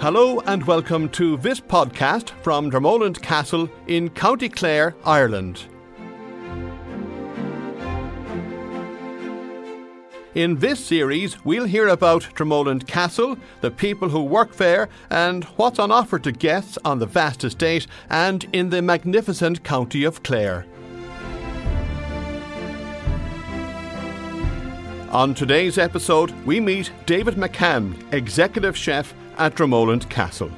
Hello and welcome to this podcast from Dromoland Castle in County Clare, Ireland. In this series, we'll hear about Dromoland Castle, the people who work there, and what's on offer to guests on the vast estate and in the magnificent county of Clare. On today's episode, we meet David McCann, Executive Chef at Dromoland Castle.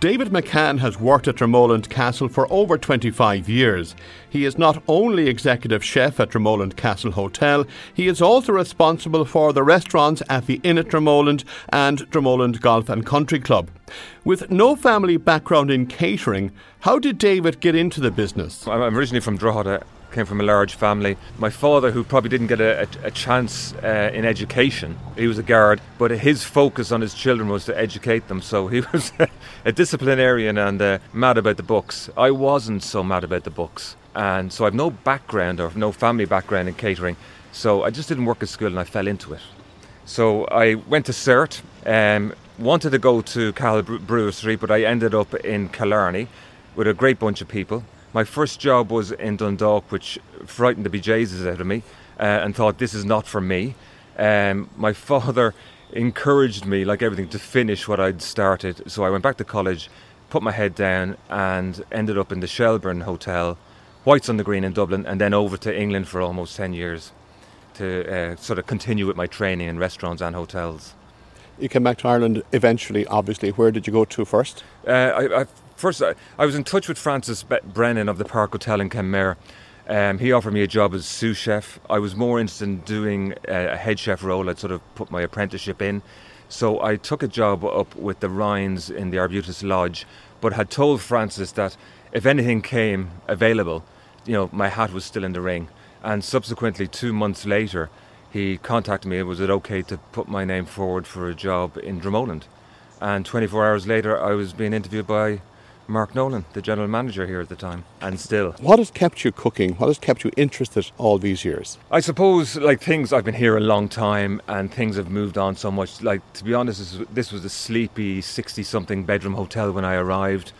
David McCann has worked at Dromoland Castle for over 25 years. He is not only executive chef at Dromoland Castle Hotel, he is also responsible for the restaurants at the Inn at Dromoland and Dromoland Golf and Country Club. With no family background in catering, how did David get into the business? I'm originally from Drogheda came from a large family. My father, who probably didn't get a, a, a chance uh, in education, he was a guard, but his focus on his children was to educate them. So he was a disciplinarian and uh, mad about the books. I wasn't so mad about the books, and so I've no background or no family background in catering. So I just didn't work at school, and I fell into it. So I went to CERT. Um, wanted to go to Cathal Brugha Street, but I ended up in Killarney with a great bunch of people my first job was in Dundalk, which frightened the bejesus out of me, uh, and thought this is not for me. Um, my father encouraged me, like everything, to finish what I'd started. So I went back to college, put my head down, and ended up in the Shelburne Hotel, Whites on the Green in Dublin, and then over to England for almost 10 years to uh, sort of continue with my training in restaurants and hotels. You came back to Ireland eventually, obviously. Where did you go to first? Uh, I, I first, I, was in touch with Francis Brennan of the Park Hotel in Kenmare. Um, he offered me a job as sous chef. I was more interested in doing a, head chef role. I'd sort of put my apprenticeship in. So I took a job up with the Ryans in the Arbutus Lodge, but had told Francis that if anything came available, you know, my hat was still in the ring. And subsequently, two months later, he contacted me. Was it okay to put my name forward for a job in Dromoland? And 24 hours later, I was being interviewed by Mark Nolan, the general manager here at the time, and still. What has kept you cooking? What has kept you interested all these years? I suppose, like things, I've been here a long time and things have moved on so much. Like, to be honest, this was a sleepy 60 something bedroom hotel when I arrived.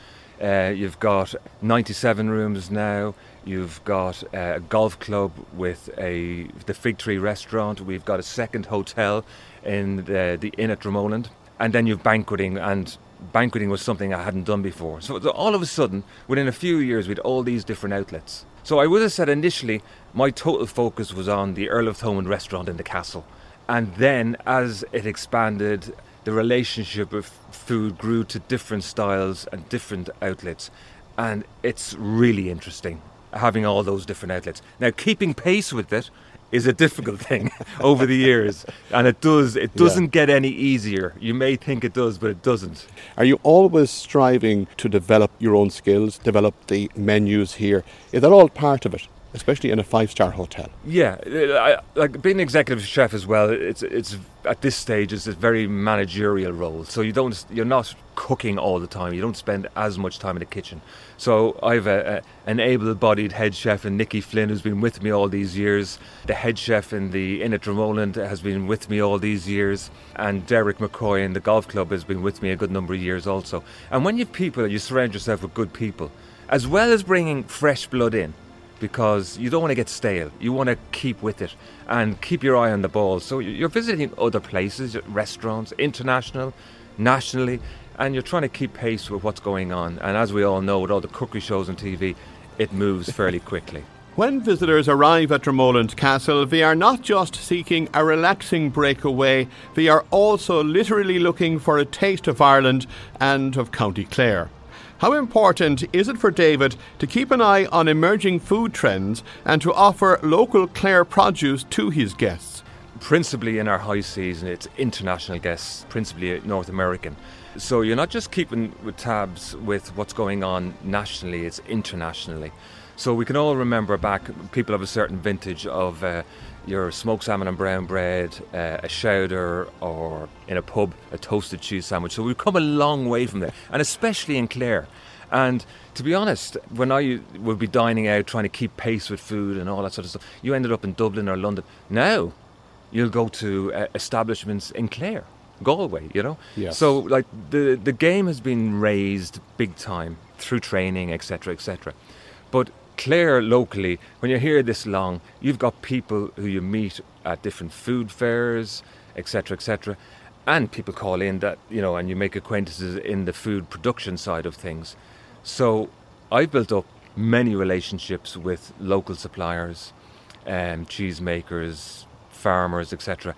Uh, you've got 97 rooms now. You've got a golf club with a the Fig Tree restaurant. We've got a second hotel in the, the Inn at Dromoland. And then you've banqueting and banqueting was something I hadn't done before. So, all of a sudden, within a few years, we had all these different outlets. So I would have said initially my total focus was on the Earl of Thomond restaurant in the castle. And then as it expanded, the relationship of food grew to different styles and different outlets. And it's really interesting having all those different outlets. Now, keeping pace with it is a difficult thing over the years. And it does it doesn't yeah. get any easier. You may think it does but it doesn't. Are you always striving to develop your own skills develop the menus here? Is that all part of it especially in a five star hotel. Yeah, uh, I, like being executive chef as well. It's it's at this stage it's a very managerial role. So you don't you're not cooking all the time. You don't spend as much time in the kitchen. So I've a, a, an able-bodied head chef in Nikki Flynn who's been with me all these years. The head chef in the Inn at Dromoland has been with me all these years, and Derek McCoy in the golf club has been with me a good number of years also. And when you have people, you surround yourself with good people, as well as bringing fresh blood in because you don't want to get stale. You want to keep with it and keep your eye on the ball. So you're visiting other places, restaurants, international, nationally, and you're trying to keep pace with what's going on. And as we all know, with all the cookery shows on TV, it moves fairly quickly. When visitors arrive at Dromoland Castle, they are not just seeking a relaxing breakaway, they are also literally looking for a taste of Ireland and of County Clare. How important is it for David to keep an eye on emerging food trends and to offer local Clare produce to his guests? Principally in our high season, it's international guests, principally North American. So you're not just keeping with tabs with what's going on nationally, it's internationally. So we can all remember back, people of a certain vintage of uh, your smoked salmon and brown bread, uh, a chowder, or in a pub, a toasted cheese sandwich. So we've come a long way from there, and especially in Clare. And to be honest, when I would be dining out, trying to keep pace with food and all that sort of stuff, you ended up in Dublin or London. Now, you'll go to uh, establishments in Clare Galway, you know. Yes. So like the the game has been raised big time through training, etc., etc. But Clare locally, when you're here this long, you've got people who you meet at different food fairs, etc., etc., and people call in that you know, and you make acquaintances in the food production side of things. So I've built up many relationships with local suppliers, um, cheesemakers, farmers, etc.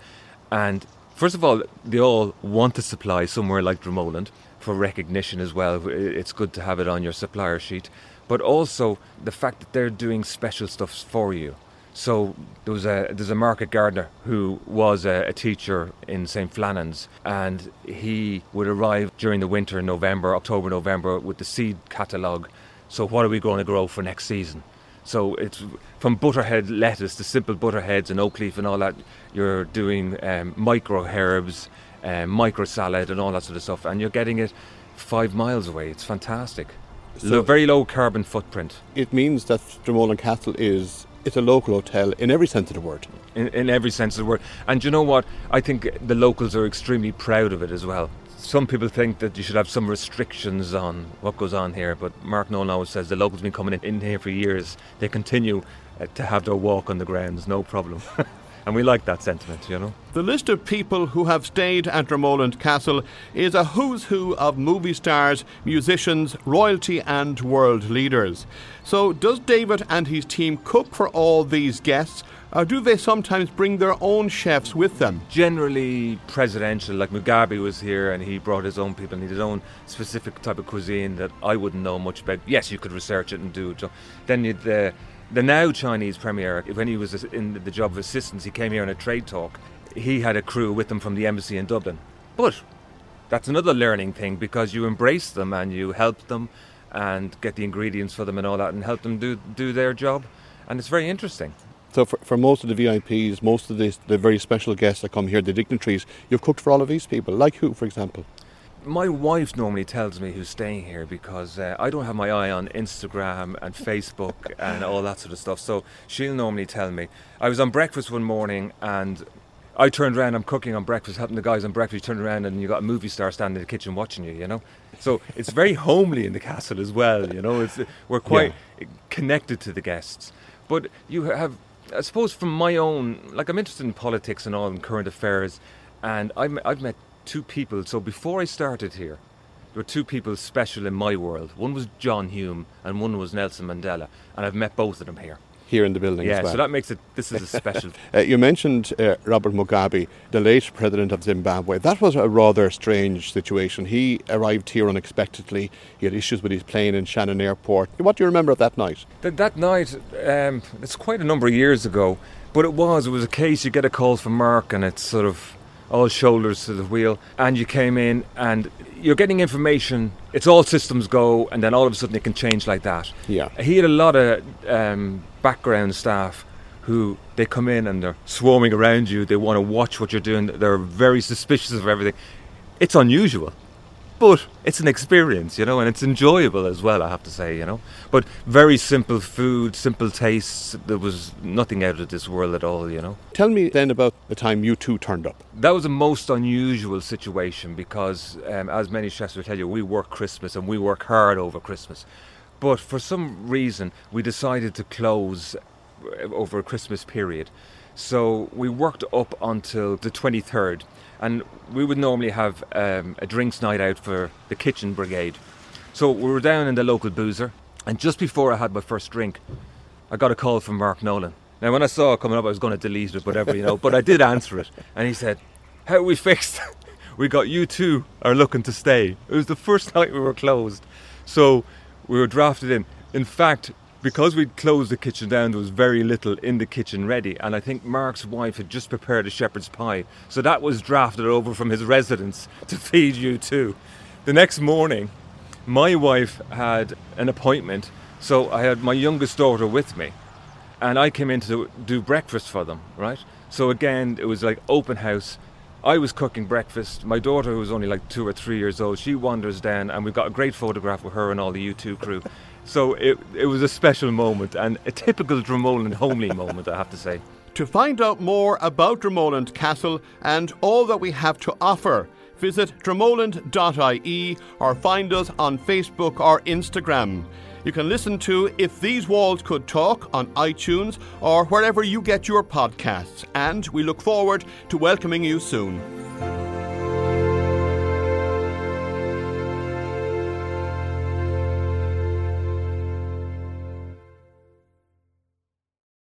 And first of all, they all want to supply somewhere like Dromoland for recognition as well. It's good to have it on your supplier sheet, but also the fact that they're doing special stuff for you. So there was a there's a market gardener who was a, a teacher in St Flannan's, and he would arrive during the winter, November, October, November, with the seed catalogue. So what are we going to grow for next season? So it's from butterhead lettuce to simple butterheads and oak leaf and all that. You're doing um, micro herbs, um, micro salad, and all that sort of stuff, and you're getting it five miles away. It's fantastic. So- Lo- very low carbon footprint. It means that Dromoland Castle is it's a local hotel in every sense of the word. in, in every sense of the word. And you know what? I think the locals are extremely proud of it as well. Some people think that you should have some restrictions on what goes on here, but Mark Nolan always says the locals have been coming in, in here for years. They continue uh, to have their walk on the grounds, no problem. and we like that sentiment, you know. The list of people who have stayed at Dromoland Castle is a who's who of movie stars, musicians, royalty, and world leaders. So, does David and his team cook for all these guests, or do they sometimes bring their own chefs with them? Generally presidential, like Mugabe was here and he brought his own people and he had his own specific type of cuisine that I wouldn't know much about. Yes, you could research it and do it. Then you'd, the the now Chinese premier, when he was in the job of assistance, he came here on a trade talk. He had a crew with him from the embassy in Dublin. But that's another learning thing because you embrace them and you help them and get the ingredients for them and all that and help them do do their job. And it's very interesting. So, for, for most of the VIPs, most of the, the very special guests that come here, the dignitaries, you've cooked for all of these people. Like who, for example? My wife normally tells me who's staying here because uh, I don't have my eye on Instagram and Facebook and all that sort of stuff. So she'll normally tell me. I was on breakfast one morning and I turned around, I'm cooking on breakfast, helping the guys on breakfast. You turn around and you got a movie star standing in the kitchen watching you, you know? So it's very homely in the castle as well, you know? It's, we're quite connected to the guests. But you have, I suppose, from my own, like I'm interested in politics and all and current affairs, and I'm, I've met two people. So before I started here, there were two people special in my world. One was John Hume, and one was Nelson Mandela, and I've met both of them here. Here in the building Yeah, as well. so that makes it. This is a special. Uh, you mentioned uh, Robert Mugabe, the late president of Zimbabwe. That was a rather strange situation. He arrived here unexpectedly. He had issues with his plane in Shannon Airport. What do you remember of that night? That, that night, um, it's quite a number of years ago, but it was. It was a case you get a call from Mark, and it's sort of all shoulders to the wheel. And you came in, and you're getting information. It's all systems go, and then all of a sudden it can change like that. Yeah. He had a lot of um, background staff who they come in and they're swarming around you. They want to watch what you're doing. They're very suspicious of everything. It's unusual, but it's an experience, you know, and it's enjoyable as well. I have to say, you know. But very simple food, simple tastes. There was nothing out of this world at all, you know. Tell me then about the time U2 turned up. That was a most unusual situation because, um, as many chefs will tell you, we work Christmas and we work hard over Christmas. But for some reason, we decided to close uh, over a Christmas period. So we worked up until the 23rd, and we would normally have um, a drinks night out for the kitchen brigade. So we were down in the local boozer, and just before I had my first drink, I got a call from Mark Nolan. Now, when I saw it coming up, I was going to delete it, whatever, you know, but I did answer it. And he said, How are we fixed? we got U2 are looking to stay. It was the first night we were closed. So we were drafted in. In fact, because we'd closed the kitchen down, there was very little in the kitchen ready. And I think Mark's wife had just prepared a shepherd's pie. So that was drafted over from his residence to feed U2. The next morning, my wife had an appointment. So I had my youngest daughter with me and I came in to do breakfast for them, right? So again, it was like open house. I was cooking breakfast. My daughter, who was only like two or three years old, she wanders down, and we've got a great photograph with her and all the U2 crew. So it, it was a special moment and a typical Dromoland homely moment, I have to say. To find out more about Dromoland Castle and all that we have to offer, Visit dromoland.ie or find us on Facebook or Instagram. You can listen to If These Walls Could Talk on iTunes or wherever you get your podcasts, and we look forward to welcoming you soon.